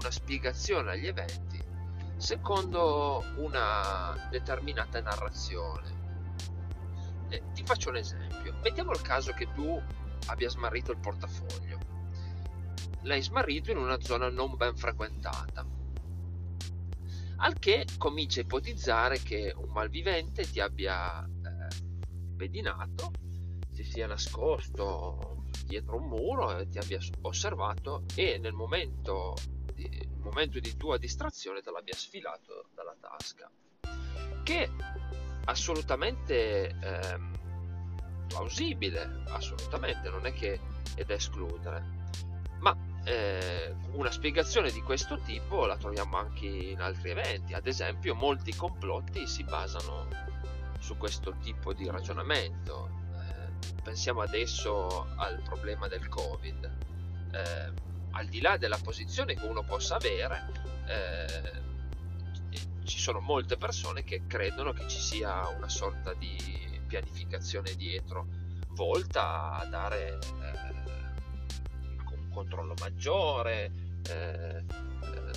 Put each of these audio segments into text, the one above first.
una spiegazione agli eventi secondo una determinata narrazione. Eh, ti faccio un esempio. Mettiamo il caso che tu abbia smarrito il portafoglio. L'hai smarrito in una zona non ben frequentata. Al che comincia a ipotizzare che un malvivente ti abbia eh, pedinato, si sia nascosto dietro un muro e ti abbia osservato e nel momento nel momento di tua distrazione te l'abbia sfilato dalla tasca. Che assolutamente ehm, plausibile, assolutamente, non è che è da escludere. Ma eh, una spiegazione di questo tipo la troviamo anche in altri eventi, ad esempio molti complotti si basano su questo tipo di ragionamento. Eh, pensiamo adesso al problema del Covid. Eh, al di là della posizione che uno possa avere, eh, ci sono molte persone che credono che ci sia una sorta di pianificazione dietro, volta a dare eh, un controllo maggiore, eh, eh,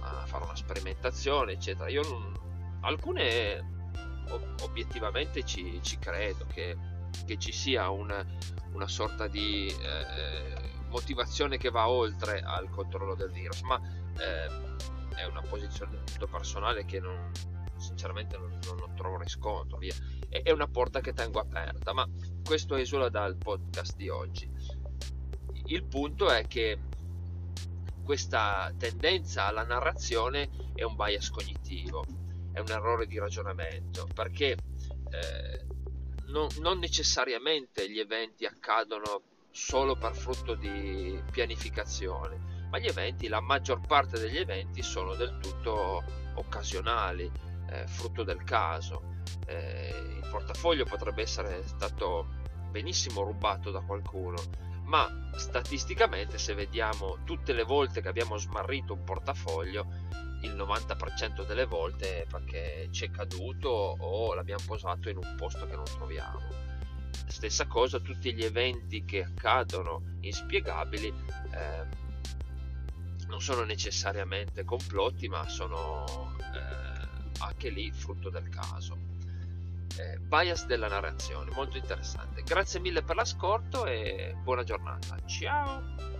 a fare una sperimentazione, eccetera. Io non, alcune obiettivamente ci, ci credo che, che, ci sia una, una sorta di eh, motivazione che va oltre al controllo del virus, ma eh, è una posizione tutto personale che non, sinceramente non, non trovo riscontro. Via. È, è una porta che tengo aperta, ma questo esula dal podcast di oggi. Il punto è che questa tendenza alla narrazione è un bias cognitivo, è un errore di ragionamento, perché eh, non, non necessariamente gli eventi accadono solo per frutto di pianificazione, ma gli eventi, la maggior parte degli eventi sono del tutto occasionali, eh, frutto del caso. Eh, il portafoglio potrebbe essere stato benissimo rubato da qualcuno, ma statisticamente se vediamo tutte le volte che abbiamo smarrito un portafoglio, il 90% delle volte è perché ci è caduto o l'abbiamo posato in un posto che non troviamo. Stessa cosa tutti gli eventi che accadono inspiegabili eh, non sono necessariamente complotti ma sono eh, anche lì frutto del caso eh, bias della narrazione molto interessante. Grazie mille per l'ascolto e buona giornata. Ciao